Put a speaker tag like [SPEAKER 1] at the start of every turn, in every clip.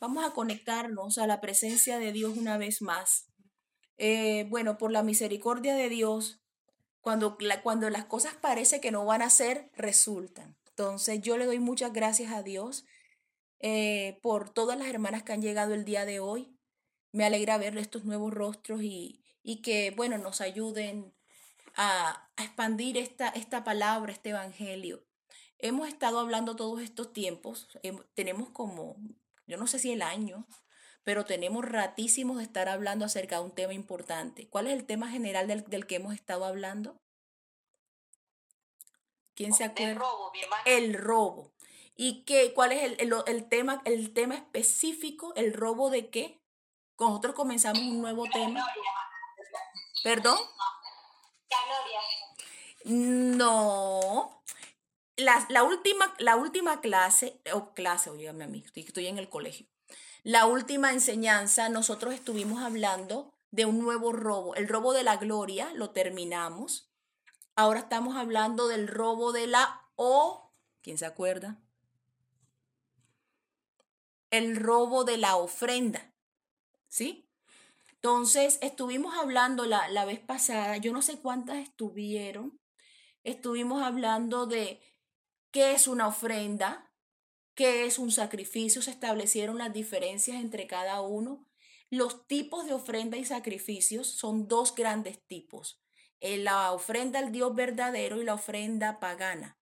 [SPEAKER 1] Vamos a conectarnos a la presencia de Dios una vez más. Eh, bueno, por la misericordia de Dios, cuando, cuando las cosas parece que no van a ser, resultan. Entonces yo le doy muchas gracias a Dios eh, por todas las hermanas que han llegado el día de hoy. Me alegra ver estos nuevos rostros y, y que, bueno, nos ayuden a, expandir esta, esta palabra, este evangelio. Hemos estado hablando todos estos tiempos, em, tenemos como yo no sé si el año, pero tenemos ratísimos de estar hablando acerca de un tema importante. ¿Cuál es el tema general del, que hemos estado hablando? ¿Quién se acuerda? El robo, mi hermano. El robo. ¿Y qué, cuál es el, tema, el tema específico? ¿El robo de qué? Nosotros comenzamos un nuevo tema. ¿Perdón? No, la, última, la última clase, o clase, oígame a mí, estoy, en el colegio. La última enseñanza, nosotros estuvimos hablando de un nuevo robo. El robo de la gloria lo terminamos. Ahora estamos hablando del robo de la O. ¿Quién se acuerda? El robo de la ofrenda. ¿Sí? Entonces, estuvimos hablando la, la vez pasada, yo no sé cuántas estuvieron. Estuvimos hablando de qué es una ofrenda, qué es un sacrificio, se establecieron las diferencias entre cada uno. Los tipos de ofrenda y sacrificios son dos grandes tipos, eh, la ofrenda al Dios verdadero y la ofrenda pagana.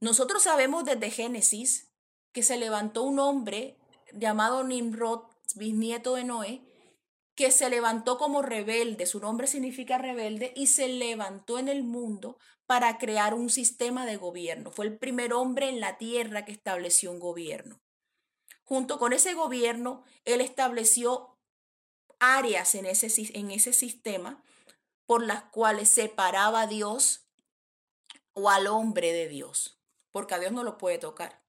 [SPEAKER 1] Nosotros sabemos desde Génesis que se levantó un hombre llamado Nimrod, bisnieto de Noé, que se levantó como rebelde, su nombre significa rebelde, y se levantó en el mundo para crear un sistema de gobierno. Fue el primer hombre en la tierra que estableció un gobierno. Junto con ese gobierno, él estableció áreas en ese, en ese sistema por las cuales separaba a Dios o al hombre de Dios, porque a Dios no lo puede tocar.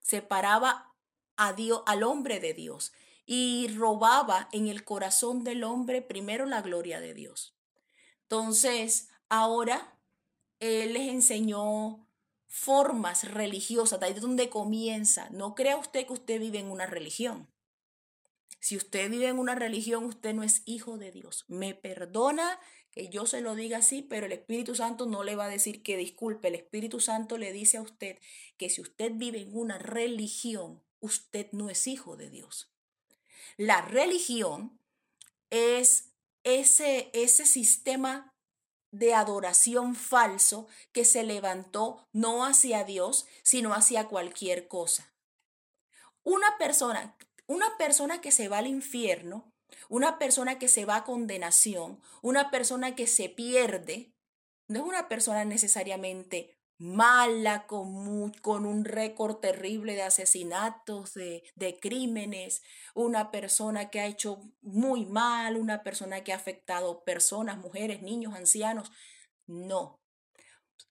[SPEAKER 1] Separaba a Dios, al hombre de Dios y robaba en el corazón del hombre primero la gloria de Dios. Entonces, ahora Él les enseñó formas religiosas, de ahí es donde comienza. No crea usted que usted vive en una religión. Si usted vive en una religión, usted no es hijo de Dios. Me perdona que yo se lo diga así, pero el Espíritu Santo no le va a decir que disculpe. El Espíritu Santo le dice a usted que si usted vive en una religión, usted no es hijo de Dios. La religión es ese, ese sistema de adoración falso que se levantó no hacia Dios, sino hacia cualquier cosa. Una persona, una persona que se va al infierno, una persona que se va a condenación, una persona que se pierde, no es una persona necesariamente mala, con, con un récord terrible de asesinatos, de, de, crímenes, una persona que ha hecho muy mal, una persona que ha afectado personas, mujeres, niños, ancianos. No.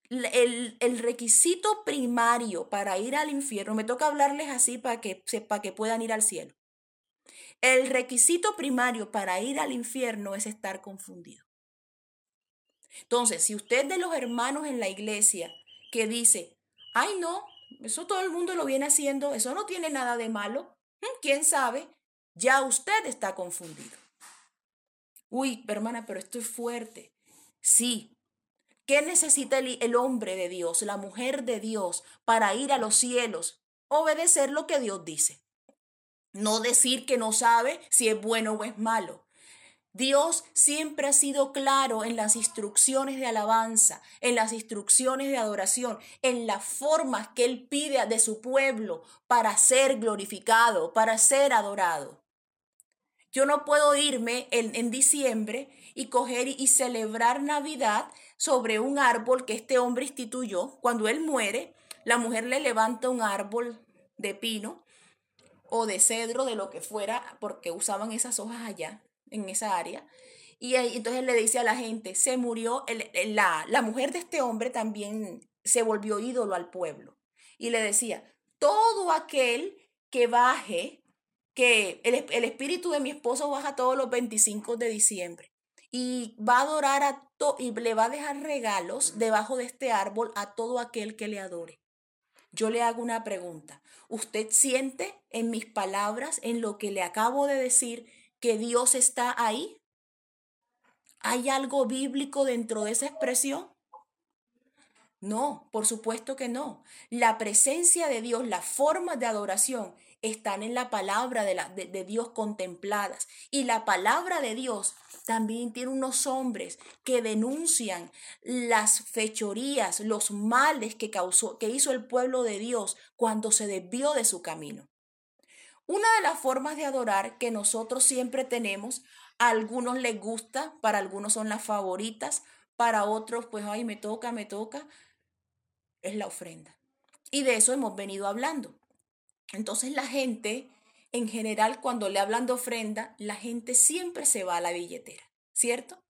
[SPEAKER 1] El, el requisito primario para ir al infierno, me toca hablarles así para que, para que puedan ir al cielo. El requisito primario para ir al infierno es estar confundido. Entonces, si usted de los hermanos en la iglesia que dice, ay no, eso todo el mundo lo viene haciendo, eso no tiene nada de malo, mm, quién sabe, ya usted está confundido. Uy, hermana, pero esto es fuerte. Sí. ¿Qué necesita el, el hombre de Dios, la mujer de Dios, para ir a los cielos? Obedecer lo que Dios dice. No decir que no sabe si es bueno o es malo. Dios siempre ha sido claro en las instrucciones de alabanza, en las instrucciones de adoración, en las formas que Él pide de su pueblo para ser glorificado, para ser adorado. Yo no puedo irme en, diciembre y coger y celebrar Navidad sobre un árbol que este hombre instituyó. Cuando él muere, la mujer le levanta un árbol de pino o de cedro, de lo que fuera, porque usaban esas hojas allá en esa área. Y entonces le dice a la gente, se murió, la, la mujer de este hombre también se volvió ídolo al pueblo. Y le decía, todo aquel que baje, que el, el espíritu de mi esposo baja todos los 25 de diciembre y va a adorar a todo y le va a dejar regalos debajo de este árbol a todo aquel que le adore. Yo le hago una pregunta. ¿Usted siente en mis palabras, en lo que le acabo de decir, que Dios está ahí? ¿Hay algo bíblico dentro de esa expresión? No, por supuesto que no. La presencia de Dios, las formas de adoración están en la palabra de, Dios contempladas. Y la palabra de Dios también tiene unos hombres que denuncian las fechorías, los males que, causó, que hizo el pueblo de Dios cuando se desvió de su camino. Una de las formas de adorar que nosotros siempre tenemos, a algunos les gusta, para algunos son las favoritas, para otros pues, ay, me toca, me toca, es la ofrenda. Y de eso hemos venido hablando. Entonces la gente, en general, cuando le hablan de ofrenda, la gente siempre se va a la billetera, ¿cierto?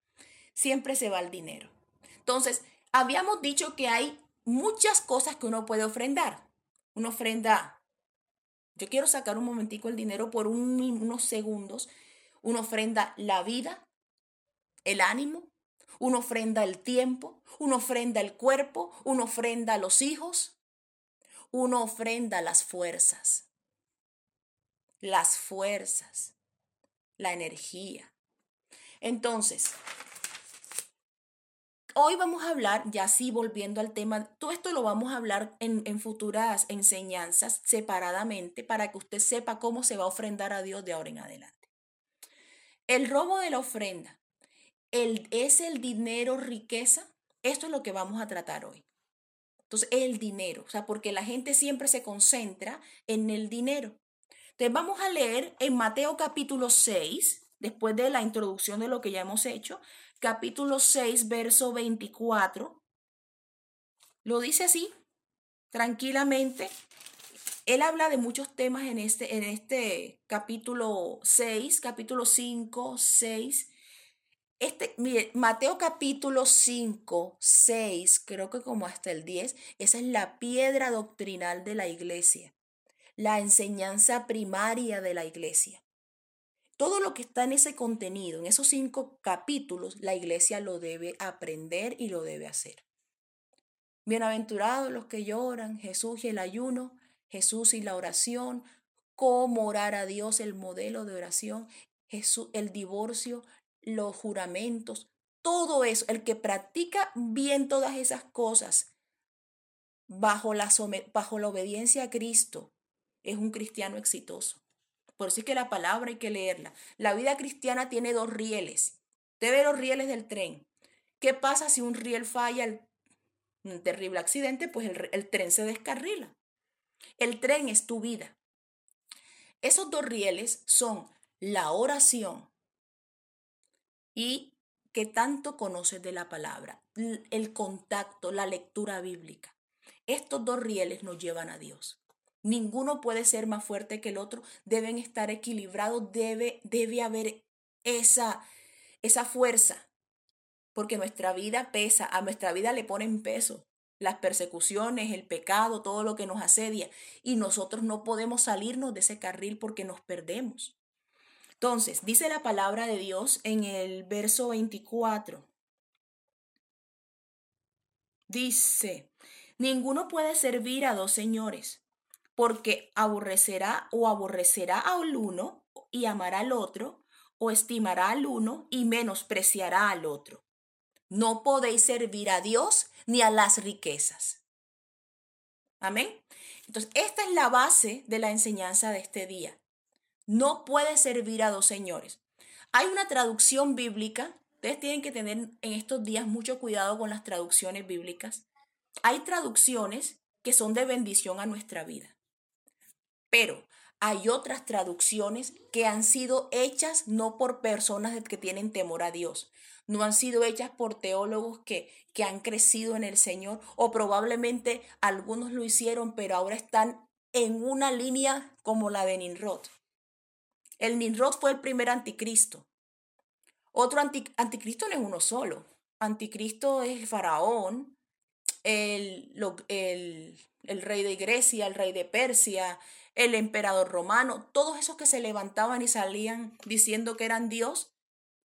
[SPEAKER 1] Siempre se va al dinero. Entonces, habíamos dicho que hay muchas cosas que uno puede ofrendar. Una ofrenda, yo quiero sacar un momentico el dinero por unos segundos. Una ofrenda la vida, el ánimo, una ofrenda el tiempo, una ofrenda el cuerpo, una ofrenda los hijos, una ofrenda las fuerzas. Las fuerzas, la energía. Entonces, hoy vamos a hablar, ya sí volviendo al tema, todo esto lo vamos a hablar en, en, futuras enseñanzas separadamente para que usted sepa cómo se va a ofrendar a Dios de ahora en adelante. El robo de la ofrenda el, es el dinero riqueza. Esto es lo que vamos a tratar hoy. Entonces, el dinero, o sea, porque la gente siempre se concentra en el dinero. Entonces, vamos a leer en Mateo capítulo 6, después de la introducción de lo que ya hemos hecho, capítulo 6, verso 24. Lo dice así, tranquilamente. Él habla de muchos temas en este, en este capítulo 6, capítulo 5, 6 este, Mateo capítulo 5, 6, creo que como hasta el 10, esa es la piedra doctrinal de la iglesia, la enseñanza primaria de la iglesia. Todo lo que está en ese contenido, en esos cinco capítulos, la iglesia lo debe aprender y lo debe hacer. Bienaventurados los que lloran, Jesús y el ayuno, Jesús y la oración, cómo orar a Dios, el modelo de oración, Jesús, el divorcio, los juramentos, todo eso, el que practica bien todas esas cosas bajo la, bajo la obediencia a Cristo es un cristiano exitoso. Por eso es que la palabra hay que leerla. La vida cristiana tiene dos rieles. Usted ve los rieles del tren. ¿Qué pasa si un riel falla? un terrible accidente, pues el, el tren se descarrila. El tren es tu vida. Esos dos rieles son la oración y que tanto conoces de la palabra, el contacto, la lectura bíblica. Estos dos rieles nos llevan a Dios. Ninguno puede ser más fuerte que el otro, deben estar equilibrados, debe, debe haber esa, esa fuerza, porque nuestra vida pesa, a nuestra vida le ponen peso. Las persecuciones, el pecado, todo lo que nos asedia, y nosotros no podemos salirnos de ese carril porque nos perdemos. Entonces, dice la palabra de Dios en el verso 24. Dice, ninguno puede servir a dos señores, porque aborrecerá o aborrecerá al uno y amará al otro, o estimará al uno y menospreciará al otro. No podéis servir a Dios ni a las riquezas. Amén. Entonces, esta es la base de la enseñanza de este día. No puede servir a dos señores. Hay una traducción bíblica. Ustedes tienen que tener en estos días mucho cuidado con las traducciones bíblicas. Hay traducciones que son de bendición a nuestra vida. Pero hay otras traducciones que han sido hechas no por personas que tienen temor a Dios, no han sido hechas por teólogos que, que han crecido en el Señor o probablemente algunos lo hicieron, pero ahora están en una línea como la de Ninrod. El Nimrod fue el primer anticristo. Otro anticristo no es uno solo. Anticristo es el faraón, el, el rey de Grecia, el rey de Persia, el emperador romano, todos esos que se levantaban y salían diciendo que eran Dios.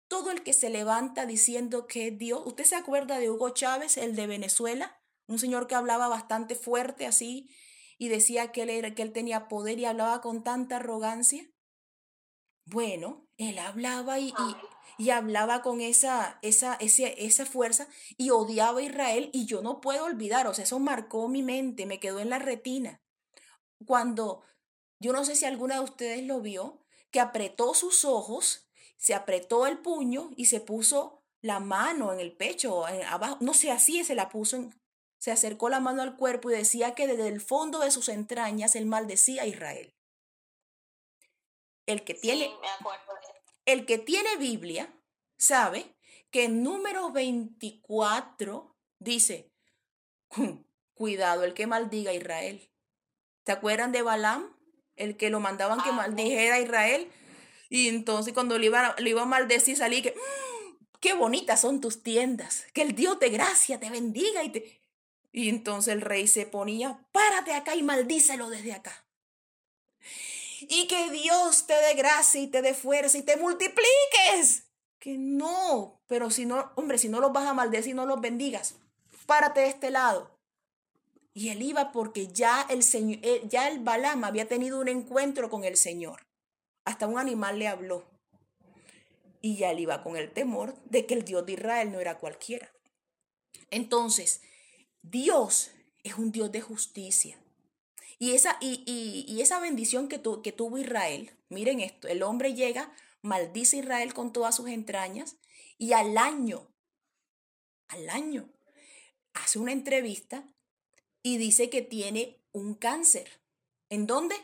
[SPEAKER 1] Todo el que se levanta diciendo que es Dios. ¿Usted se acuerda de Hugo Chávez, el de Venezuela? Un señor que hablaba bastante fuerte así y decía que él, era, que él tenía poder y hablaba con tanta arrogancia? Bueno, él hablaba y, y, hablaba con esa, esa, esa fuerza y odiaba a Israel y yo no puedo olvidar, o sea, eso marcó mi mente, me quedó en la retina. Cuando, yo no sé si alguna de ustedes lo vio, que apretó sus ojos, se apretó el puño y se puso la mano en el pecho, abajo, no sé, así se la puso, en, se acercó la mano al cuerpo y decía que desde el fondo de sus entrañas él maldecía a Israel. El que tiene, el que tiene Biblia sabe que en número 24 dice, cuidado el que maldiga a Israel. ¿Se acuerdan de Balaam? El que lo mandaban que ah, maldijera a Israel. Y entonces cuando le iba, le iba a maldecir salí que, mm, qué bonitas son tus tiendas, que el Dios de gracia te bendiga y te... Y entonces el rey se ponía, párate acá y maldícelo desde acá y que Dios te dé gracia y te dé fuerza y te multipliques. Que no, pero si no, hombre, si no los vas a maldecir, no los bendigas. Párate de este lado. Y él iba porque ya el Señor, eh, ya el Balaam había tenido un encuentro con el Señor. Hasta un animal le habló. Y ya él iba con el temor de que el Dios de Israel no era cualquiera. Entonces, Dios es un Dios de justicia. Y esa, y, esa bendición que, que tuvo Israel, miren esto, el hombre llega, maldice a Israel con todas sus entrañas y al año, al año, hace una entrevista y dice que tiene un cáncer. ¿En dónde?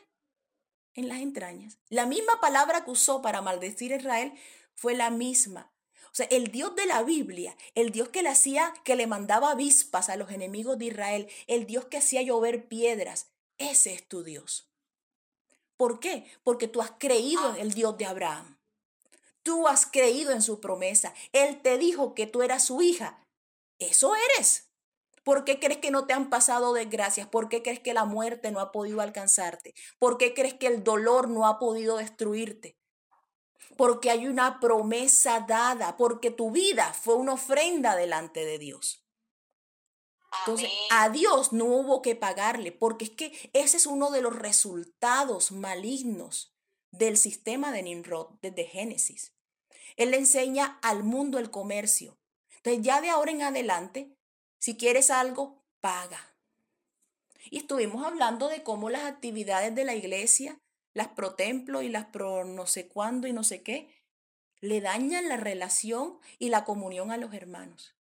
[SPEAKER 1] En las entrañas. La misma palabra que usó para maldecir a Israel fue la misma. O sea, el Dios de la Biblia, el Dios que le hacía, que le mandaba avispas a los enemigos de Israel, el Dios que hacía llover piedras, ese es tu Dios. ¿Por qué? Porque tú has creído en el Dios de Abraham. Tú has creído en su promesa. Él te dijo que tú eras su hija. Eso eres. ¿Por qué crees que no te han pasado desgracias? ¿Por qué crees que la muerte no ha podido alcanzarte? ¿Por qué crees que el dolor no ha podido destruirte? Porque hay una promesa dada, porque tu vida fue una ofrenda delante de Dios. Entonces, a Dios no hubo que pagarle, porque es que ese es uno de los resultados malignos del sistema de Nimrod desde Génesis. Él le enseña al mundo el comercio. Entonces, ya de ahora en adelante, si quieres algo, paga. Y estuvimos hablando de cómo las actividades de la iglesia, las pro templo y las pro no sé cuándo y no sé qué, le dañan la relación y la comunión a los hermanos.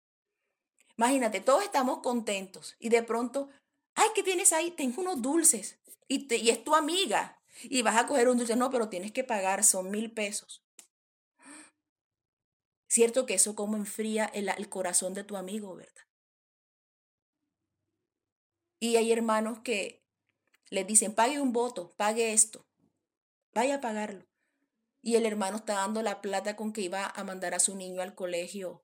[SPEAKER 1] Imagínate, todos estamos contentos y de pronto, ay, ¿qué tienes ahí? Tengo unos dulces y, y es tu amiga y vas a coger un dulce. No, pero tienes que pagar, son mil pesos. Cierto que eso como enfría el, el corazón de tu amigo, ¿verdad? Y hay hermanos que les dicen, pague un voto, pague esto, vaya a pagarlo. Y el hermano está dando la plata con que iba a mandar a su niño al colegio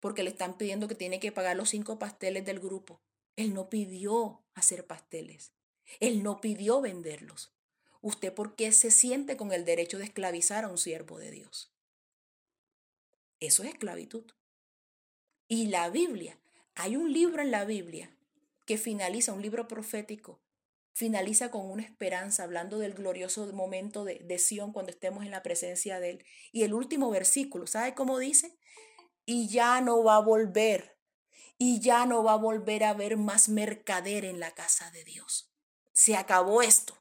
[SPEAKER 1] porque le están pidiendo que tiene que pagar los cinco pasteles del grupo. Él no pidió hacer pasteles. Él no pidió venderlos. ¿Usted por qué se siente con el derecho de esclavizar a un siervo de Dios? Eso es esclavitud. Y la Biblia, hay un libro en la Biblia que finaliza, un libro profético, finaliza con una esperanza, hablando del glorioso momento de, de Sión cuando estemos en la presencia de Él. Y el último versículo, ¿sabe cómo dice? y ya no va a volver, y ya no va a volver a haber más mercader en la casa de Dios. Se acabó esto.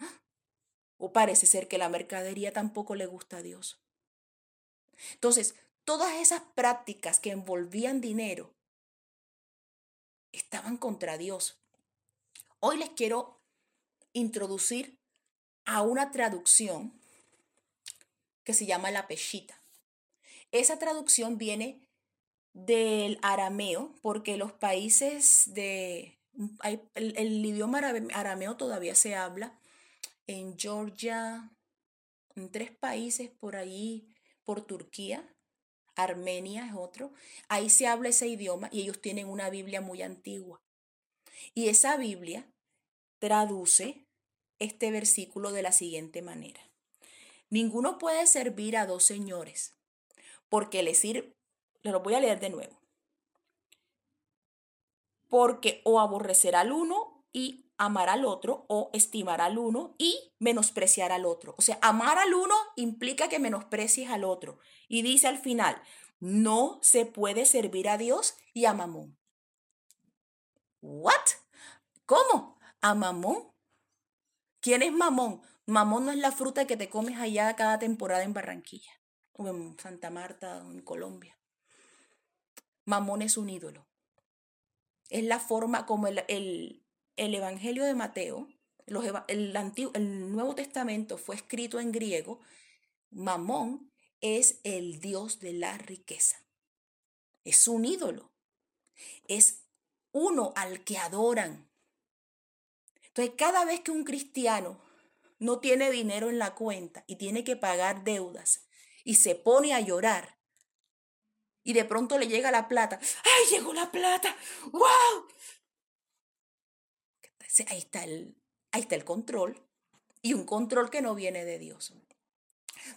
[SPEAKER 1] O parece ser que la mercadería tampoco le gusta a Dios. Entonces, todas esas prácticas que envolvían dinero estaban contra Dios. Hoy les quiero introducir a una traducción que se llama la peshita. Esa traducción viene del arameo, porque los países de... el, idioma arameo todavía se habla en Georgia, en tres países por ahí, por Turquía, Armenia es otro. Ahí se habla ese idioma y ellos tienen una Biblia muy antigua. Y esa Biblia traduce este versículo de la siguiente manera. Ninguno puede servir a dos señores, porque le sirve, lo voy a leer de nuevo. Porque o aborrecerá al uno y amar al otro o estimar al uno y menospreciar al otro. O sea, amar al uno implica que menosprecies al otro. Y dice al final, no se puede servir a Dios y a Mamón. ¿What? ¿Cómo? ¿A Mamón? ¿Quién es Mamón? Mamón no es la fruta que te comes allá cada temporada en Barranquilla o en Santa Marta o en Colombia. Mamón es un ídolo. Es la forma como el, el, Evangelio de Mateo, el, el Nuevo Testamento fue escrito en griego. Mamón es el Dios de la riqueza. Es un ídolo. Es uno al que adoran. Entonces, cada vez que un cristiano no tiene dinero en la cuenta y tiene que pagar deudas y se pone a llorar y de pronto le llega la plata, ¡ay, llegó la plata! ¡Wow! Ahí está el, ahí está el control y un control que no viene de Dios.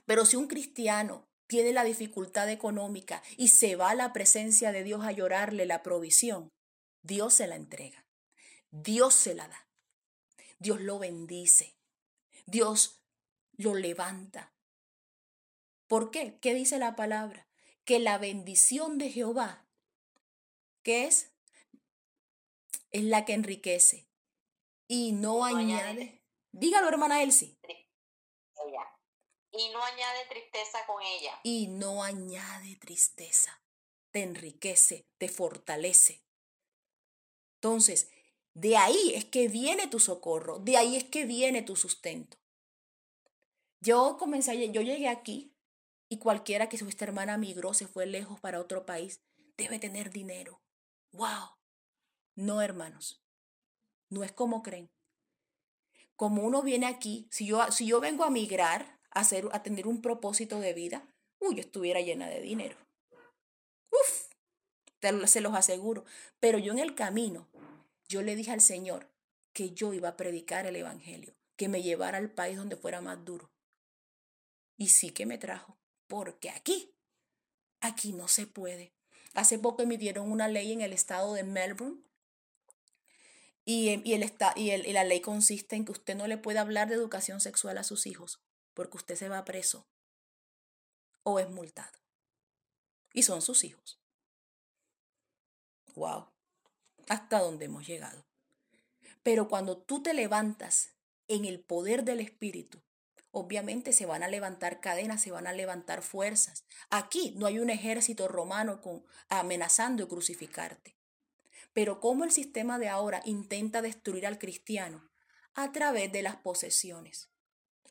[SPEAKER 1] Pero si un cristiano tiene la dificultad económica y se va a la presencia de Dios a llorarle la provisión, Dios se la entrega. Dios se la da. Dios lo bendice. Dios lo levanta. ¿Por qué? ¿Qué dice la palabra? Que la bendición de Jehová, ¿qué es? Es la que enriquece y no, añade. Dígalo, hermana Elsie.
[SPEAKER 2] Y no añade tristeza con ella.
[SPEAKER 1] Y no añade tristeza. Te enriquece, te fortalece. Entonces, de ahí es que viene tu socorro, de ahí es que viene tu sustento. Yo comencé, yo llegué aquí y cualquiera que su esta hermana migró, se fue lejos para otro país, debe tener dinero. ¡Wow! No, hermanos. No es como creen. Como uno viene aquí, si yo, si yo vengo a migrar, a, hacer, a tener un propósito de vida, uy, yo estuviera llena de dinero. Uf, se los aseguro. Pero yo en el camino, yo le dije al Señor que yo iba a predicar el Evangelio, que me llevara al país donde fuera más duro. Y sí que me trajo, porque aquí, aquí no se puede. Hace poco emitieron una ley en el estado de Melbourne y, el, y, el, y la ley consiste en que usted no le puede hablar de educación sexual a sus hijos porque usted se va preso o es multado. Y son sus hijos. ¡Wow! Hasta dónde hemos llegado. Pero cuando tú te levantas en el poder del Espíritu, obviamente se van a levantar cadenas, se van a levantar fuerzas. Aquí no hay un ejército romano con, amenazando crucificarte. Pero ¿cómo el sistema de ahora intenta destruir al cristiano? A través de las posesiones,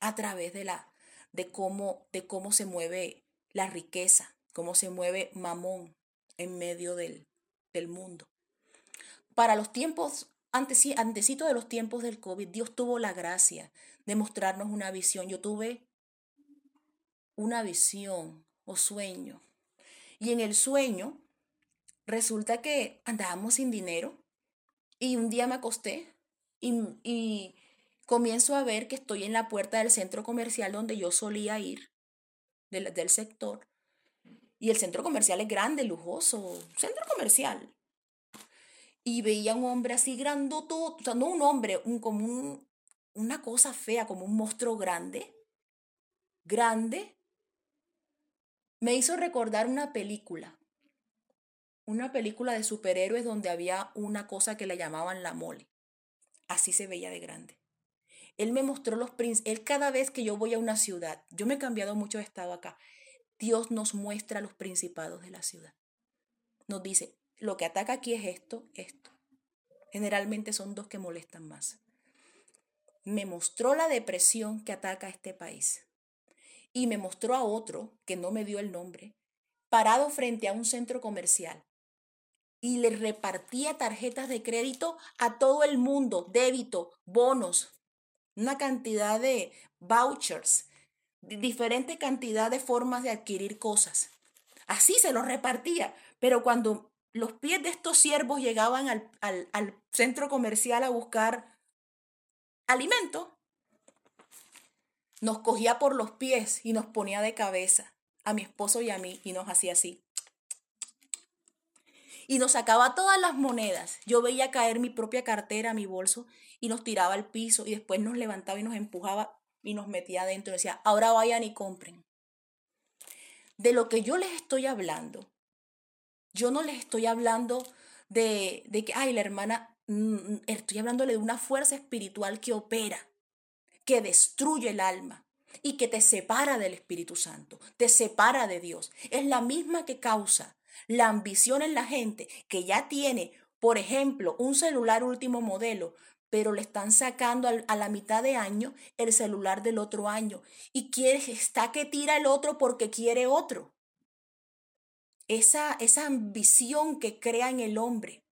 [SPEAKER 1] a través de, la, de, cómo, de cómo se mueve la riqueza, cómo se mueve mamón en medio del, del mundo. Para los tiempos, antes, antesito de los tiempos del COVID, Dios tuvo la gracia de mostrarnos una visión. Yo tuve una visión o sueño. Y en el sueño resulta que andábamos sin dinero y un día me acosté y, comienzo a ver que estoy en la puerta del centro comercial donde yo solía ir, del, del sector. Y el centro comercial es grande, lujoso, centro comercial. Y veía un hombre así grandoto, o sea, no un hombre, un, como un, una cosa fea, como un monstruo grande, grande. Me hizo recordar una película una película de superhéroes donde había una cosa que le llamaban la mole. Así se veía de grande. Él me mostró los príncipes. Él cada vez que yo voy a una ciudad, yo me he cambiado mucho de estado acá, Dios nos muestra los principados de la ciudad. Nos dice, lo que ataca aquí es esto, esto. Generalmente son dos que molestan más. Me mostró la depresión que ataca a este país. Y me mostró a otro, que no me dio el nombre, parado frente a un centro comercial y le repartía tarjetas de crédito a todo el mundo, débito, bonos, una cantidad de vouchers, diferente cantidad de formas de adquirir cosas. Así se los repartía, pero cuando los pies de estos siervos llegaban al, al, al centro comercial a buscar alimento, nos cogía por los pies y nos ponía de cabeza a mi esposo y a mí y nos hacía así. Y nos sacaba todas las monedas. Yo veía caer mi propia cartera, mi bolso, y nos tiraba al piso y después nos levantaba y nos empujaba y nos metía adentro decía, ahora vayan y compren. De lo que yo les estoy hablando, yo no les estoy hablando de, de que, ay, la hermana, mm, mm, estoy hablándole de una fuerza espiritual que opera, que destruye el alma y que te separa del Espíritu Santo, te separa de Dios. Es la misma que causa la ambición en la gente que ya tiene, por ejemplo, un celular último modelo, pero le están sacando a la mitad de año el celular del otro año y quiere, está que tira el otro porque quiere otro. Esa, esa ambición que crea en el hombre.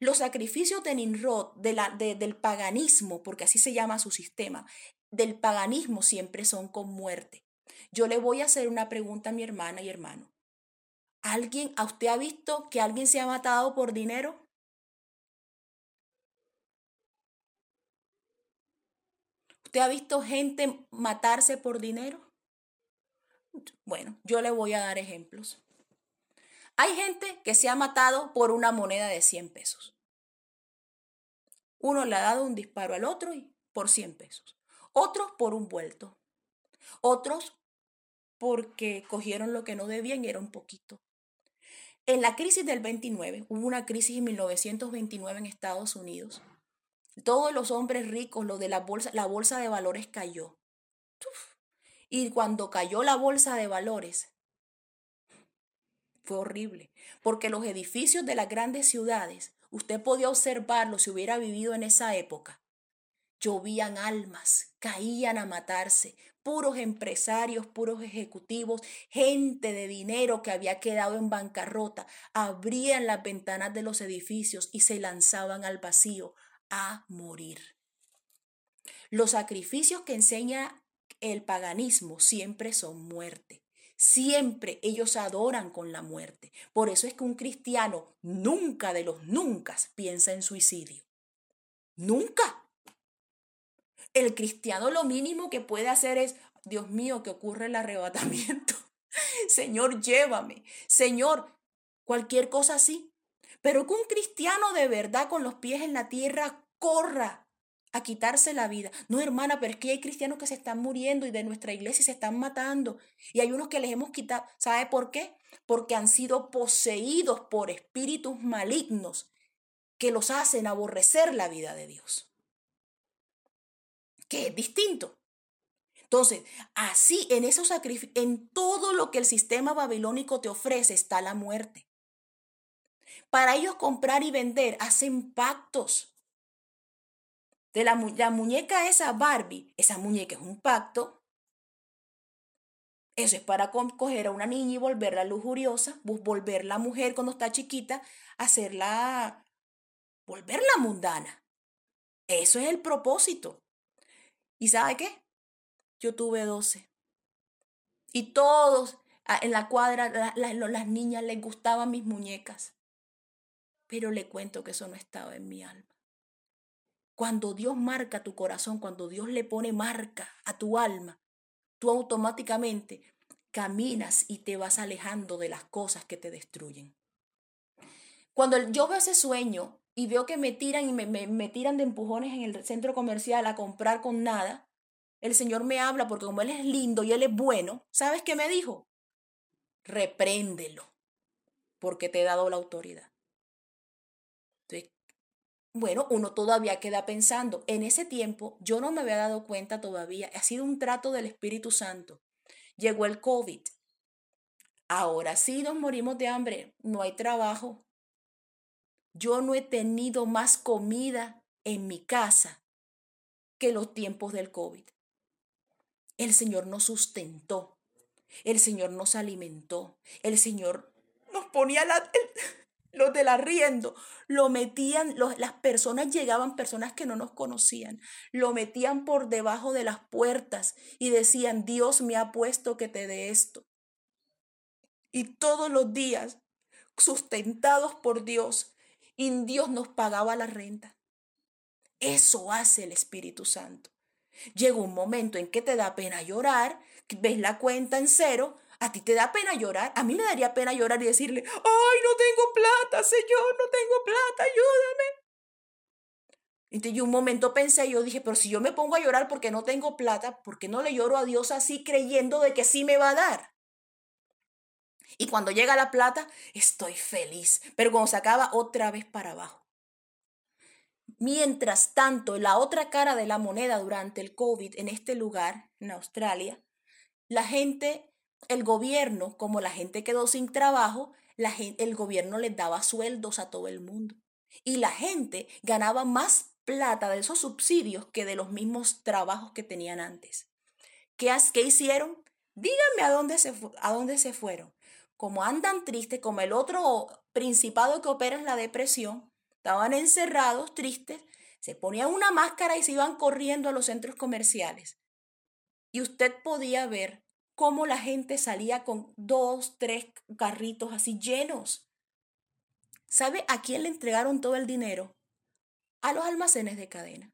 [SPEAKER 1] Los sacrificios de Ninrod, de la, del paganismo, porque así se llama su sistema, del paganismo siempre son con muerte. Yo le voy a hacer una pregunta a mi hermana y hermano. ¿Alguien, a usted ha visto que alguien se ha matado por dinero? ¿Usted ha visto gente matarse por dinero? Bueno, yo le voy a dar ejemplos. Hay gente que se ha matado por una moneda de 100 pesos. Uno le ha dado un disparo al otro y por 100 pesos. Otros por un vuelto. Otros porque cogieron lo que no debían y era un poquito. En la crisis del 29, hubo una crisis en 1929 en Estados Unidos. Todos los hombres ricos, lo de la bolsa, la bolsa de valores cayó. Y cuando cayó la bolsa de valores, fue horrible, porque los edificios de las grandes ciudades, usted podía observarlo si hubiera vivido en esa época. Llovían almas, caían a matarse, puros empresarios, puros ejecutivos, gente de dinero que había quedado en bancarrota, abrían las ventanas de los edificios y se lanzaban al vacío a morir. Los sacrificios que enseña el paganismo siempre son muerte. Siempre ellos adoran con la muerte. Por eso es que un cristiano nunca de los nunca piensa en suicidio. Nunca. El cristiano lo mínimo que puede hacer es, Dios mío, que ocurre el arrebatamiento. Señor, llévame. Señor, cualquier cosa así. Pero que un cristiano de verdad con los pies en la tierra corra a quitarse la vida. No, hermana, pero es que hay cristianos que se están muriendo y de nuestra iglesia se están matando. Y hay unos que les hemos quitado. ¿Sabe por qué? Porque han sido poseídos por espíritus malignos que los hacen aborrecer la vida de Dios que es distinto. Entonces, así en esos sacrificios, en todo lo que el sistema babilónico te ofrece está la muerte. Para ellos comprar y vender hacen pactos. De la, muñeca esa Barbie, esa muñeca es un pacto. Eso es para coger a una niña y volverla lujuriosa, volverla mujer cuando está chiquita, hacerla, volverla mundana. Eso es el propósito. ¿Y sabe qué? Yo tuve 12. Y todos ah, en la cuadra, las niñas les gustaban mis muñecas. Pero le cuento que eso no estaba en mi alma. Cuando Dios marca tu corazón, cuando Dios le pone marca a tu alma, tú automáticamente caminas y te vas alejando de las cosas que te destruyen. Cuando yo veo ese sueño y veo que me tiran y me, me, tiran de empujones en el centro comercial a comprar con nada, el Señor me habla porque como Él es lindo y Él es bueno, ¿sabes qué me dijo? Repréndelo, porque te he dado la autoridad. Entonces, bueno, uno todavía queda pensando, en ese tiempo yo no me había dado cuenta todavía, ha sido un trato del Espíritu Santo. Llegó el COVID. Ahora sí nos morimos de hambre, no hay trabajo, yo no he tenido más comida en mi casa que los tiempos del COVID. El Señor nos sustentó, el Señor nos alimentó, el Señor nos ponía la, los del arriendo, lo metían, las personas llegaban, personas que no nos conocían, lo metían por debajo de las puertas y decían, Dios me ha puesto que te dé esto. Y todos los días, sustentados por Dios, y Dios nos pagaba la renta. Eso hace el Espíritu Santo. Llega un momento en que te da pena llorar, ves la cuenta en cero, A ti te da pena llorar. A mí me daría pena llorar y decirle, ay, no tengo plata, Señor, no tengo plata, ayúdame. Entonces yo un momento pensé, yo dije, pero si yo me pongo a llorar porque no tengo plata, ¿por qué no le lloro a Dios así creyendo de que sí me va a dar? Y cuando llega la plata, estoy feliz. Pero cuando se acaba, otra vez para abajo. Mientras tanto, la otra cara de la moneda durante el COVID en este lugar, en Australia, la gente el gobierno, como la gente quedó sin trabajo, la el gobierno les daba sueldos a todo el mundo. Y la gente ganaba más plata de esos subsidios que de los mismos trabajos que tenían antes. ¿Qué, qué hicieron? Díganme a dónde, se, a dónde se fueron. Como andan tristes, como el otro principado que opera en la depresión, estaban encerrados, tristes, se ponían una máscara y se iban corriendo a los centros comerciales. Y usted podía ver cómo la gente salía con dos, tres carritos así llenos. ¿Sabe a quién le entregaron todo el dinero? A los almacenes de cadena,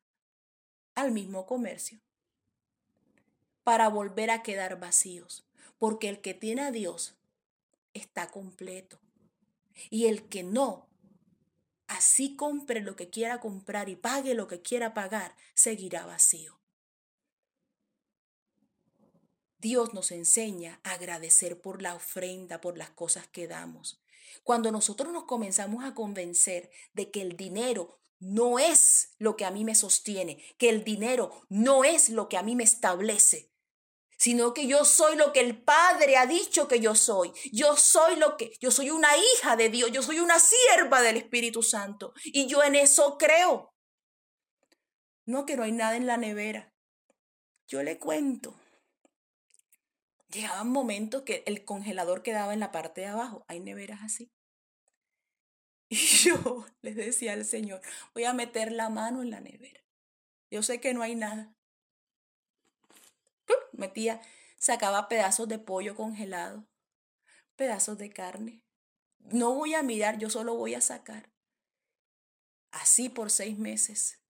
[SPEAKER 1] al mismo comercio, para volver a quedar vacíos, porque el que tiene a Dios está completo. Y el que no, así compre lo que quiera comprar y pague lo que quiera pagar, seguirá vacío. Dios nos enseña a agradecer por la ofrenda, por las cosas que damos. Cuando nosotros nos comenzamos a convencer de que el dinero no es lo que a mí me sostiene, que el dinero no es lo que a mí me establece, sino que yo soy lo que el Padre ha dicho que yo soy. Yo soy lo que, yo soy una hija de Dios, yo soy una sierva del Espíritu Santo y yo en eso creo. No que no hay nada en la nevera. Yo le cuento Llegaban momentos que el congelador quedaba en la parte de abajo. Hay neveras así. Y yo les decía al Señor, voy a meter la mano en la nevera. Yo sé que no hay nada. Metía, sacaba pedazos de pollo congelado, pedazos de carne. No voy a mirar, yo solo voy a sacar. Así por seis meses.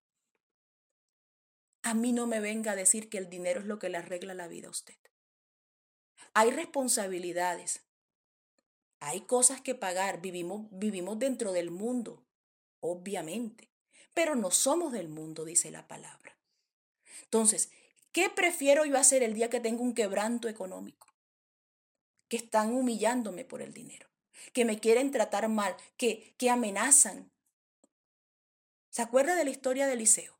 [SPEAKER 1] A mí no me venga a decir que el dinero es lo que le arregla la vida a usted. Hay responsabilidades. Hay cosas que pagar. Vivimos, vivimos dentro del mundo, obviamente. Pero no somos del mundo, dice la palabra. Entonces, ¿qué prefiero yo hacer el día que tengo un quebranto económico? Que están humillándome por el dinero, que me quieren tratar mal, que, que amenazan. ¿Se acuerda de la historia de Eliseo?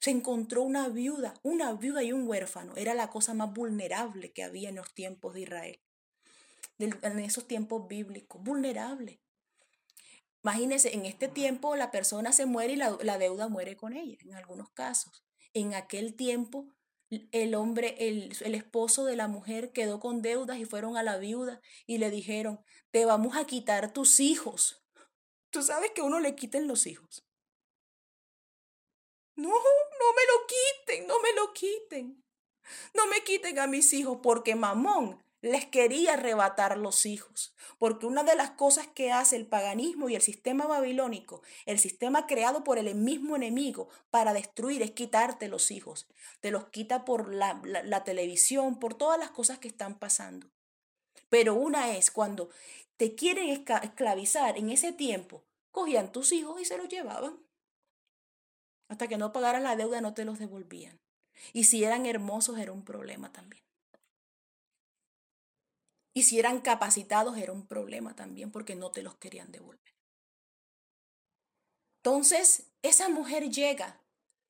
[SPEAKER 1] Se encontró una viuda, una viuda y un huérfano. Era la cosa más vulnerable que había en los tiempos de Israel, en esos tiempos bíblicos, vulnerable. Imagínense, en este tiempo la persona se muere y la, deuda muere con ella, en algunos casos. En aquel tiempo el hombre, el, el, esposo de la mujer quedó con deudas y fueron a la viuda y le dijeron, te vamos a quitar tus hijos. Tú sabes que uno le quiten los hijos. No, no me lo quiten, no me lo quiten. No me quiten a mis hijos porque Mamón les quería arrebatar los hijos. Porque una de las cosas que hace el paganismo y el sistema babilónico, el sistema creado por el mismo enemigo para destruir, es quitarte los hijos. Te los quita por la, la televisión, por todas las cosas que están pasando. Pero una es cuando te quieren esclavizar en ese tiempo, cogían tus hijos y se los llevaban. Hasta que no pagaras la deuda no te los devolvían. Y si eran hermosos era un problema también. Y si eran capacitados era un problema también porque no te los querían devolver. Entonces, esa mujer llega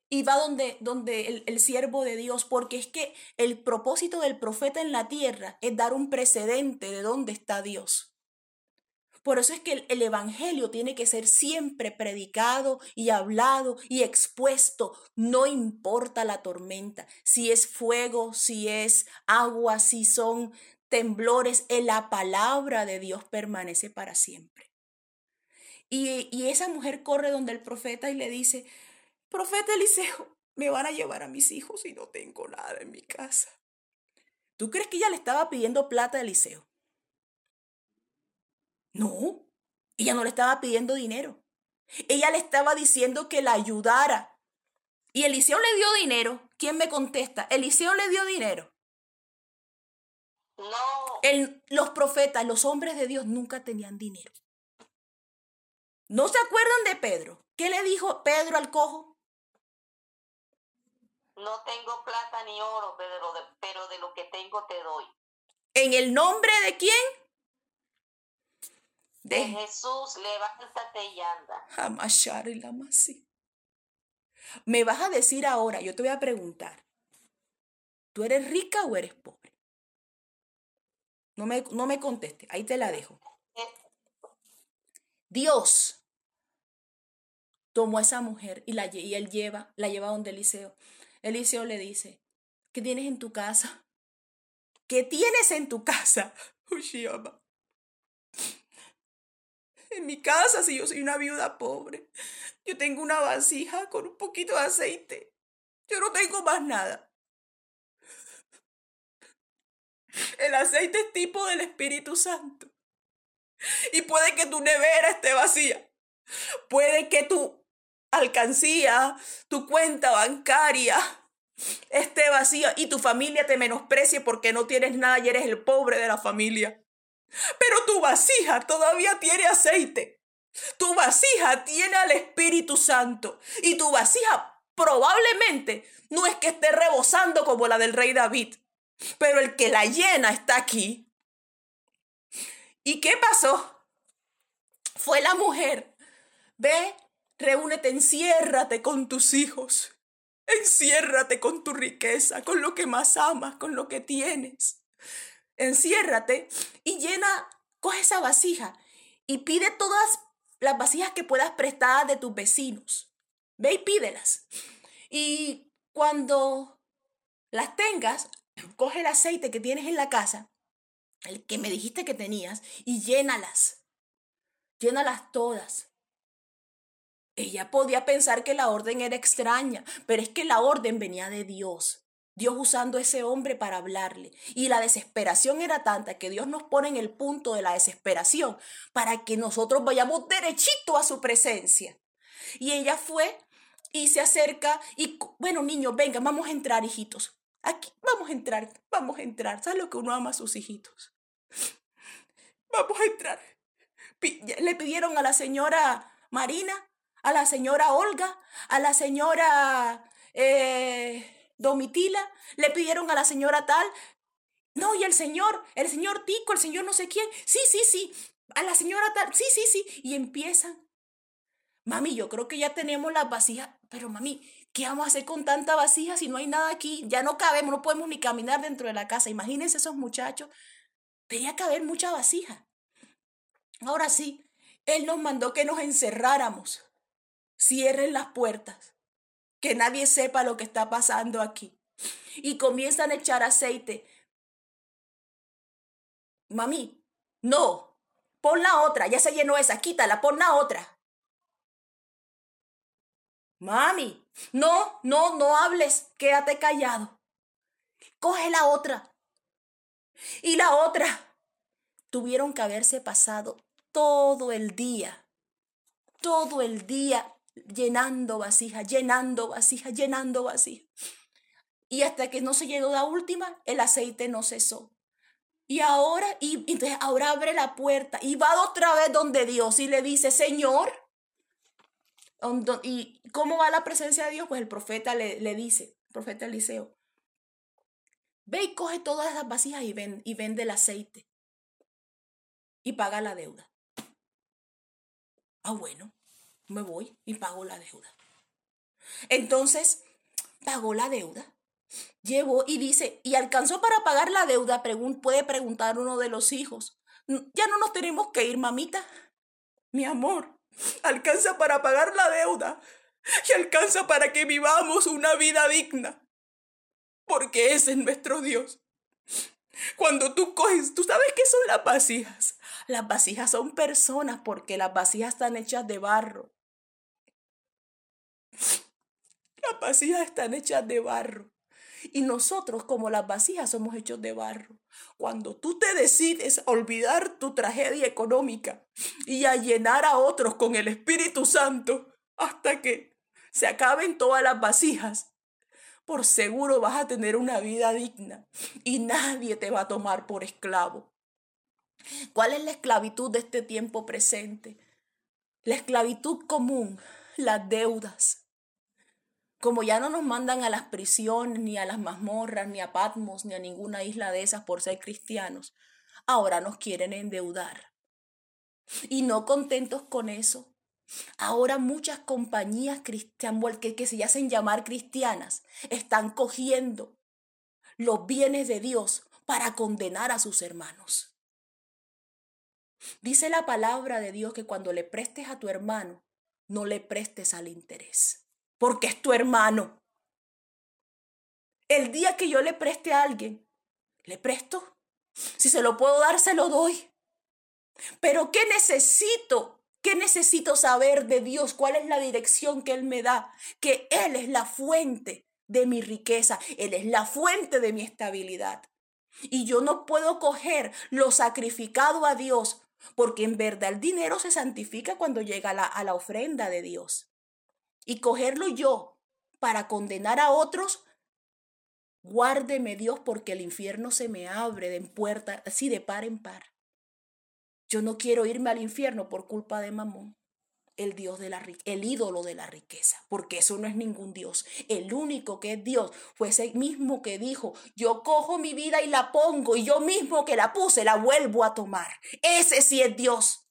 [SPEAKER 1] y va donde, donde el, el, siervo de Dios, porque es que el propósito del profeta en la tierra es dar un precedente de dónde está Dios. Por eso es que el, Evangelio tiene que ser siempre predicado y hablado y expuesto. No importa la tormenta, si es fuego, si es agua, si son temblores, la palabra de Dios permanece para siempre. Y, y esa mujer corre donde el profeta y le dice, profeta Eliseo, me van a llevar a mis hijos y no tengo nada en mi casa. ¿Tú crees que ella le estaba pidiendo plata a Eliseo? No, ella no le estaba pidiendo dinero. Ella le estaba diciendo que la ayudara. Y Eliseo le dio dinero. ¿Quién me contesta? Eliseo le dio dinero.
[SPEAKER 2] No,
[SPEAKER 1] El- los profetas, los hombres de Dios nunca tenían dinero. ¿No se acuerdan de Pedro? ¿Qué le dijo Pedro al cojo?
[SPEAKER 2] no tengo plata ni oro, pero de, pero de lo que tengo te doy.
[SPEAKER 1] ¿En el nombre de quién?
[SPEAKER 2] De
[SPEAKER 1] De
[SPEAKER 2] Jesús, levántate y anda.
[SPEAKER 1] Y Lamasi. Me vas a decir ahora, yo te voy a preguntar, ¿tú eres rica o eres pobre? No me, no me conteste, ahí te la dejo. Dios tomó a esa mujer y, la, y él lleva, la lleva donde Eliseo. Eliseo le dice, ¿qué tienes en tu casa? ¿Qué tienes en tu casa? Ushiama. En mi casa, si yo soy una viuda pobre, yo tengo una vasija con un poquito de aceite. Yo no tengo más nada. El aceite es tipo del Espíritu Santo. Y puede que tu nevera esté vacía. Puede que tu alcancía, tu cuenta bancaria esté vacía y tu familia te menosprecie porque no tienes nada y eres el pobre de la familia. Pero tu vasija todavía tiene aceite. Tu vasija tiene al Espíritu Santo. Y tu vasija probablemente no es que esté rebosando como la del rey David. Pero el que la llena está aquí. ¿Y qué pasó? Fue la mujer. Ve, reúnete, enciérrate con tus hijos. Enciérrate con tu riqueza, con lo que más amas, con lo que tienes. Enciérrate y llena, coge esa vasija y pide todas las vasijas que puedas prestar de tus vecinos. Ve y pídelas. Y cuando las tengas, coge el aceite que tienes en la casa, el que me dijiste que tenías, y llénalas. Llénalas todas. Ella podía pensar que la orden era extraña, pero es que la orden venía de Dios. Dios usando ese hombre para hablarle. Y la desesperación era tanta que Dios nos pone en el punto de la desesperación para que nosotros vayamos derechito a su presencia. Y ella fue y se acerca y, bueno, niños, vengan, vamos a entrar, hijitos. Aquí, vamos a entrar, vamos a entrar. ¿Sabes lo que uno ama a sus hijitos? Vamos a entrar. Le pidieron a la señora Marina, a la señora Olga, a la señora eh, Domitila, le pidieron a la señora tal. No, y el señor, el señor Tico, el señor no sé quién. Sí, sí, sí. A la señora tal. Sí, sí, sí. Y empiezan. Mami, yo creo que ya tenemos las vasijas. Pero mami, ¿qué vamos a hacer con tanta vasija si no hay nada aquí? Ya no cabemos, no podemos ni caminar dentro de la casa. Imagínense esos muchachos. Tenía que haber mucha vasija. Ahora sí, Él nos mandó que nos encerráramos. Cierren las puertas. Que nadie sepa lo que está pasando aquí. Y comienzan a echar aceite. Mami, no. Pon la otra. Ya se llenó esa. Quítala. Pon la otra. Mami, no, no, no hables. Quédate callado. Coge la otra. Y la otra. Tuvieron que haberse pasado todo el día, todo el día llenando vasijas, llenando vasijas, llenando vasijas. Y hasta que no se llegó la última, el aceite no cesó. Y ahora, y, entonces ahora abre la puerta y va otra vez donde Dios y le dice, Señor, ¿y cómo va la presencia de Dios? Pues el profeta le, le dice, el profeta Eliseo, ve y coge todas esas vasijas y, ven, y vende el aceite y paga la deuda. Ah, bueno, me voy y pago la deuda. Entonces, pagó la deuda. Llevó y dice, y alcanzó para pagar la deuda, puede preguntar uno de los hijos. "N- Ya no nos tenemos que ir, mamita. Mi amor, alcanza para pagar la deuda y alcanza para que vivamos una vida digna. Porque ese es nuestro Dios. Cuando tú coges, tú sabes qué son las vasijas. Las vasijas son personas porque las vasijas están hechas de barro. Las vasijas están hechas de barro. Y nosotros, como las vasijas, somos hechos de barro. Cuando tú te decides olvidar tu tragedia económica y a llenar a otros con el Espíritu Santo hasta que se acaben todas las vasijas, por seguro vas a tener una vida digna y nadie te va a tomar por esclavo. ¿Cuál es la esclavitud de este tiempo presente? La esclavitud común, las deudas. Como ya no nos mandan a las prisiones, ni a las mazmorras, ni a Patmos, ni a ninguna isla de esas por ser cristianos, ahora nos quieren endeudar. Y no contentos con eso, Ahora muchas compañías que, que se hacen llamar cristianas están cogiendo los bienes de Dios para condenar a sus hermanos. Dice la palabra de Dios que cuando le prestes a tu hermano, no le prestes al interés, porque es tu hermano. El día que yo le preste a alguien, le presto. Si se lo puedo dar, se lo doy. Pero ¿qué necesito ¿Qué necesito saber de Dios? ¿Cuál es la dirección que Él me da? Que Él es la fuente de mi riqueza, Él es la fuente de mi estabilidad. Y yo no puedo coger lo sacrificado a Dios, porque en verdad el dinero se santifica cuando llega a la, la ofrenda de Dios. Y cogerlo yo para condenar a otros, guárdeme Dios porque el infierno se me abre de puerta, así de par en par. Yo no quiero irme al infierno por culpa de Mamón, el Dios de la el ídolo de la riqueza, porque eso no es ningún Dios. El único que es Dios fue ese mismo que dijo, yo cojo mi vida y la pongo y yo mismo que la puse la vuelvo a tomar. Ese sí es Dios.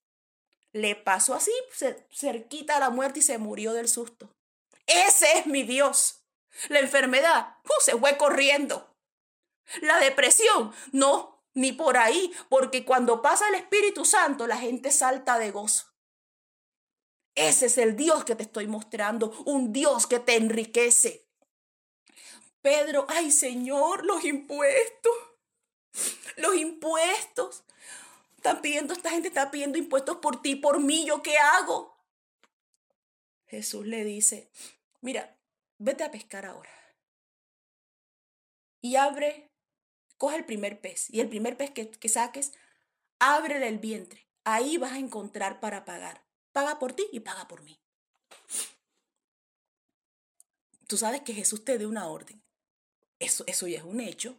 [SPEAKER 1] Le pasó así, cerquita a la muerte y se murió del susto. Ese es mi Dios. La enfermedad uh, se fue corriendo. La depresión, no, ni por ahí, porque cuando pasa el Espíritu Santo la gente salta de gozo. Ese es el Dios que te estoy mostrando, un Dios que te enriquece. Pedro, ay Señor, los impuestos, los impuestos. Están pidiendo, esta gente está pidiendo impuestos por ti, por mí, ¿yo qué hago? Jesús le dice, mira, vete a pescar ahora. Y abre coge el primer pez y el primer pez que, que saques, ábrele el vientre. Ahí vas a encontrar para pagar. Paga por ti y paga por mí. Tú sabes que Jesús te dé una orden. Eso, eso ya es un hecho.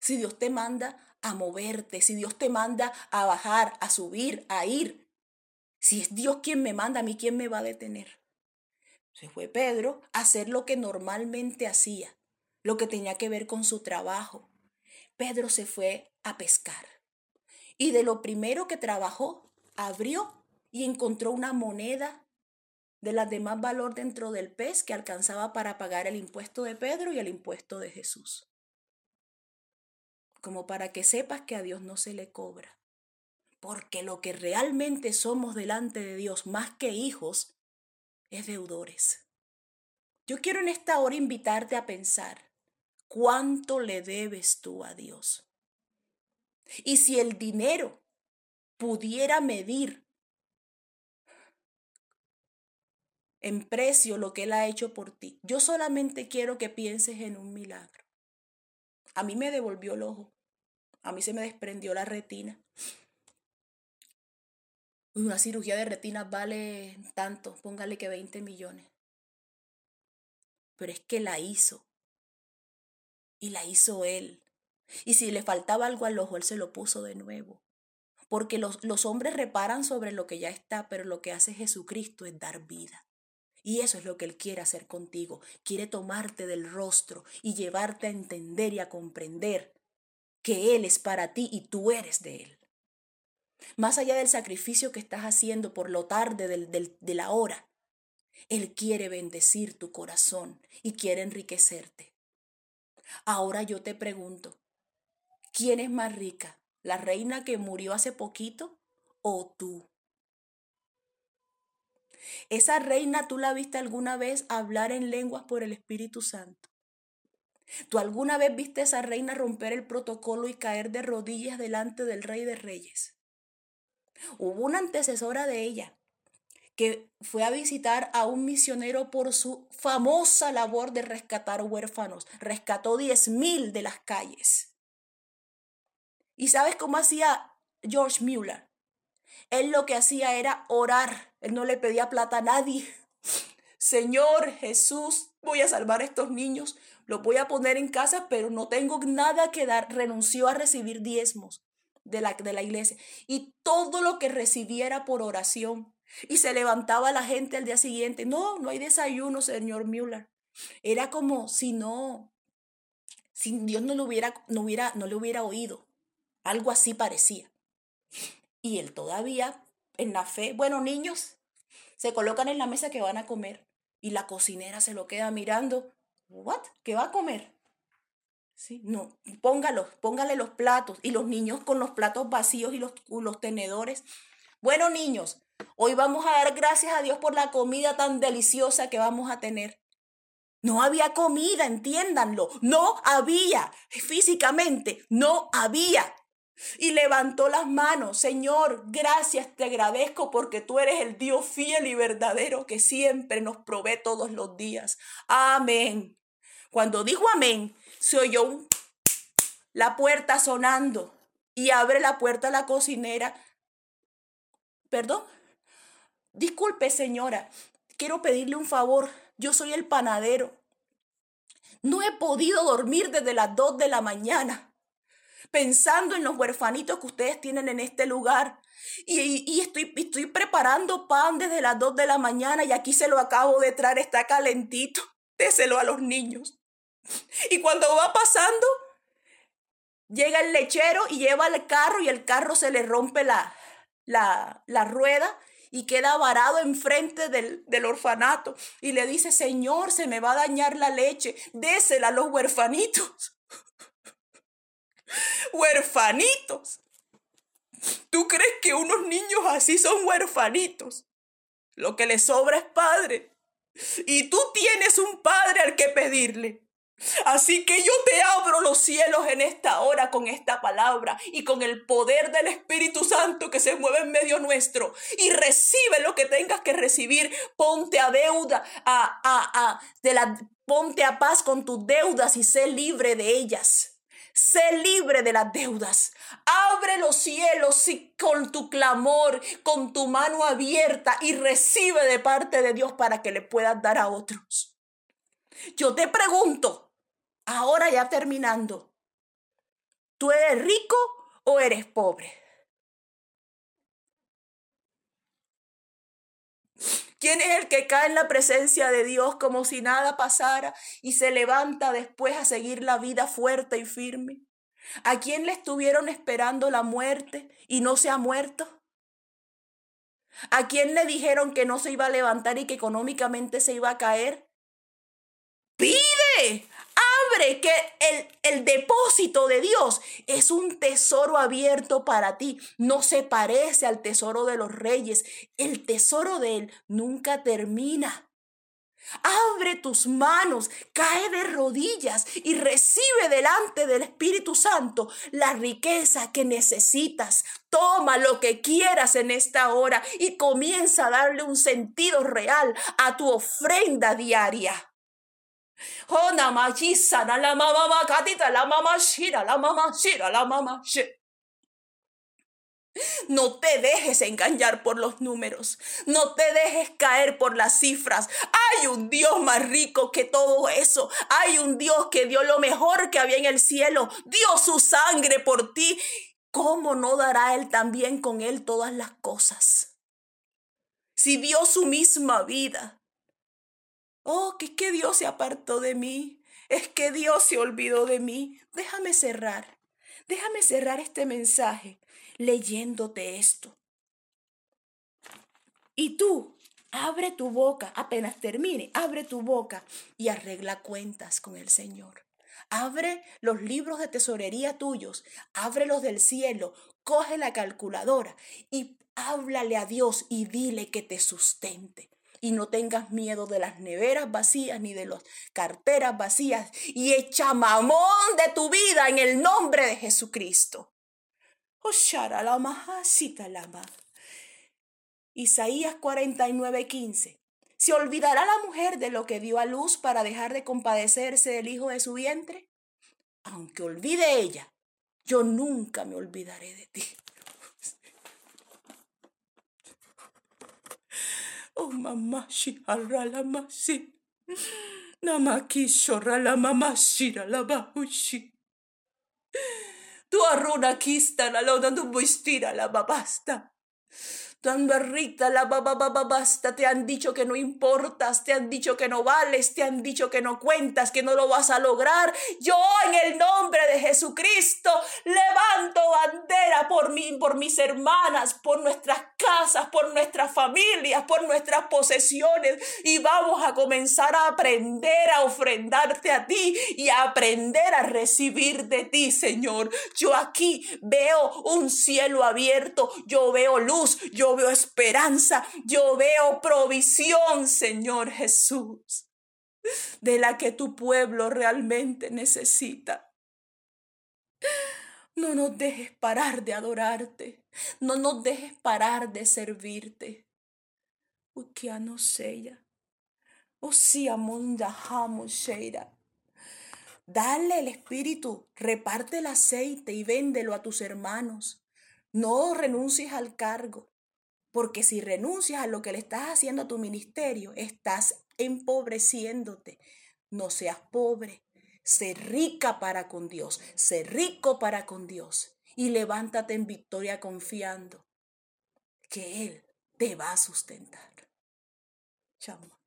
[SPEAKER 1] Si Dios te manda a moverte, si Dios te manda a bajar, a subir, a ir, si es Dios quien me manda, a mí quién me va a detener. Se fue Pedro a hacer lo que normalmente hacía, lo que tenía que ver con su trabajo, Pedro se fue a pescar. Y de lo primero que trabajó, abrió y encontró una moneda de las de más valor dentro del pez que alcanzaba para pagar el impuesto de Pedro y el impuesto de Jesús. Como para que sepas que a Dios no se le cobra. Porque lo que realmente somos delante de Dios, más que hijos, es deudores. Yo quiero en esta hora invitarte a pensar ¿Cuánto le debes tú a Dios? Y si el dinero pudiera medir en precio lo que Él ha hecho por ti, yo solamente quiero que pienses en un milagro. A mí me devolvió el ojo, a mí se me desprendió la retina. Una cirugía de retina vale tanto, póngale que 20 millones. Pero es que la hizo y la hizo él. Y si le faltaba algo al ojo, él se lo puso de nuevo. Porque los, los hombres reparan sobre lo que ya está, pero lo que hace Jesucristo es dar vida. Y eso es lo que Él quiere hacer contigo. Quiere tomarte del rostro y llevarte a entender y a comprender que Él es para ti y tú eres de Él. Más allá del sacrificio que estás haciendo por lo tarde de la hora, Él quiere bendecir tu corazón y quiere enriquecerte. Ahora yo te pregunto, ¿quién es más rica? ¿La reina que murió hace poquito o tú? ¿Esa reina tú la viste alguna vez hablar en lenguas por el Espíritu Santo? ¿Tú alguna vez viste a esa reina romper el protocolo y caer de rodillas delante del Rey de Reyes? Hubo una antecesora de ella que fue a visitar a un misionero por su famosa labor de rescatar huérfanos. Rescató diez mil de las calles. ¿Y sabes cómo hacía George Mueller? Él lo que hacía era orar. Él no le pedía plata a nadie. Señor Jesús, voy a salvar a estos niños, los voy a poner en casa, pero no tengo nada que dar. Renunció a recibir diezmos de la, de la iglesia y todo lo que recibiera por oración. Y se levantaba la gente al día siguiente. No, no hay desayuno, señor Müller. Era como si no, si Dios no lo hubiera, no hubiera, no le hubiera oído. Algo así parecía. Y él todavía, en la fe, bueno, niños, se colocan en la mesa que van a comer. Y la cocinera se lo queda mirando. ¿What? ¿Qué va a comer? Sí, no, póngalo, póngale los platos. Y los niños con los platos vacíos y los, los tenedores. Bueno, niños, hoy vamos a dar gracias a Dios por la comida tan deliciosa que vamos a tener. No había comida, entiéndanlo. No había. Físicamente, no había. Y levantó las manos. Señor, gracias, te agradezco porque tú eres el Dios fiel y verdadero que siempre nos provee todos los días. Amén. Cuando dijo amén, se oyó la puerta sonando y abre la puerta la cocinera. Perdón. Disculpe, señora. Quiero pedirle un favor. Yo soy el panadero. No he podido dormir desde las dos de la mañana, pensando en los huerfanitos que ustedes tienen en este lugar. Y, estoy, preparando pan desde las dos de la mañana y aquí se lo acabo de traer, está calentito. Déselo a los niños. Y cuando va pasando, llega el lechero y lleva el carro y el carro se le rompe la, la, la rueda y queda varado enfrente del, del orfanato y le dice, Señor, se me va a dañar la leche, désela a los huerfanitos. Huerfanitos. ¿Tú crees que unos niños así son huerfanitos? Lo que les sobra es padre. Y tú tienes un padre al que pedirle. Así que yo te abro los cielos en esta hora con esta palabra y con el poder del Espíritu Santo que se mueve en medio nuestro y recibe lo que tengas que recibir. Ponte a deuda, a, a, a, de la, ponte a paz con tus deudas y sé libre de ellas. Sé libre de las deudas. Abre los cielos y con tu clamor, con tu mano abierta y recibe de parte de Dios para que le puedas dar a otros. Yo te pregunto, Ahora ya terminando. ¿Tú eres rico o eres pobre? ¿Quién es el que cae en la presencia de Dios como si nada pasara y se levanta después a seguir la vida fuerte y firme? ¿A quién le estuvieron esperando la muerte y no se ha muerto? ¿A quién le dijeron que no se iba a levantar y que económicamente se iba a caer? Pide, que el, el depósito de Dios es un tesoro abierto para ti. No se parece al tesoro de los reyes. El tesoro de Él nunca termina. Abre tus manos, cae de rodillas y recibe delante del Espíritu Santo la riqueza que necesitas. Toma lo que quieras en esta hora y comienza a darle un sentido real a tu ofrenda diaria. Oh, la mama katita, la mama shira, la mama shira, la mama No te dejes engañar por los números. No te dejes caer por las cifras. Hay un Dios más rico que todo eso. Hay un Dios que dio lo mejor que había en el cielo. Dio su sangre por ti. ¿Cómo no dará Él también con Él todas las cosas? Si dio su misma vida Oh, que es que Dios se apartó de mí. Es que Dios se olvidó de mí. Déjame cerrar. Déjame cerrar este mensaje leyéndote esto. Y tú, abre tu boca, apenas termine, abre tu boca y arregla cuentas con el Señor. Abre los libros de tesorería tuyos, ábrelos del cielo, coge la calculadora y háblale a Dios y dile que te sustente y no tengas miedo de las neveras vacías ni de las carteras vacías y echa mamón de tu vida en el nombre de Jesucristo. Isaías 49:15. ¿Se olvidará la mujer de lo que dio a luz para dejar de compadecerse del hijo de su vientre? Aunque olvide ella, yo nunca me olvidaré de ti. Oh mamá, shi la masi. Namaki shora la mamá shira la bahushi. Tu arruna kista la lona tu buistira la babasta. Tan berrita la basta, te han dicho que no importas, te han dicho que no vales, te han dicho que no cuentas, que no lo vas a lograr. Yo en el nombre de Jesucristo levanto bandera por mí, por mis hermanas, por nuestras casas, por nuestras familias, por nuestras posesiones y vamos a comenzar a aprender a ofrendarte a ti y a aprender a recibir de ti, Señor. Yo aquí veo un cielo abierto, yo veo luz, yo yo veo esperanza, yo veo provisión, Señor Jesús, de la que tu pueblo realmente necesita. No nos dejes parar de adorarte, no nos dejes parar de servirte. Seya, Usiamunda sheira. Dale el espíritu, reparte el aceite y véndelo a tus hermanos. No renuncies al cargo. Porque si renuncias a lo que le estás haciendo a tu ministerio, estás empobreciéndote. No seas pobre. Sé rica para con Dios. Sé rico para con Dios. Y levántate en victoria confiando que Él te va a sustentar. Chamo,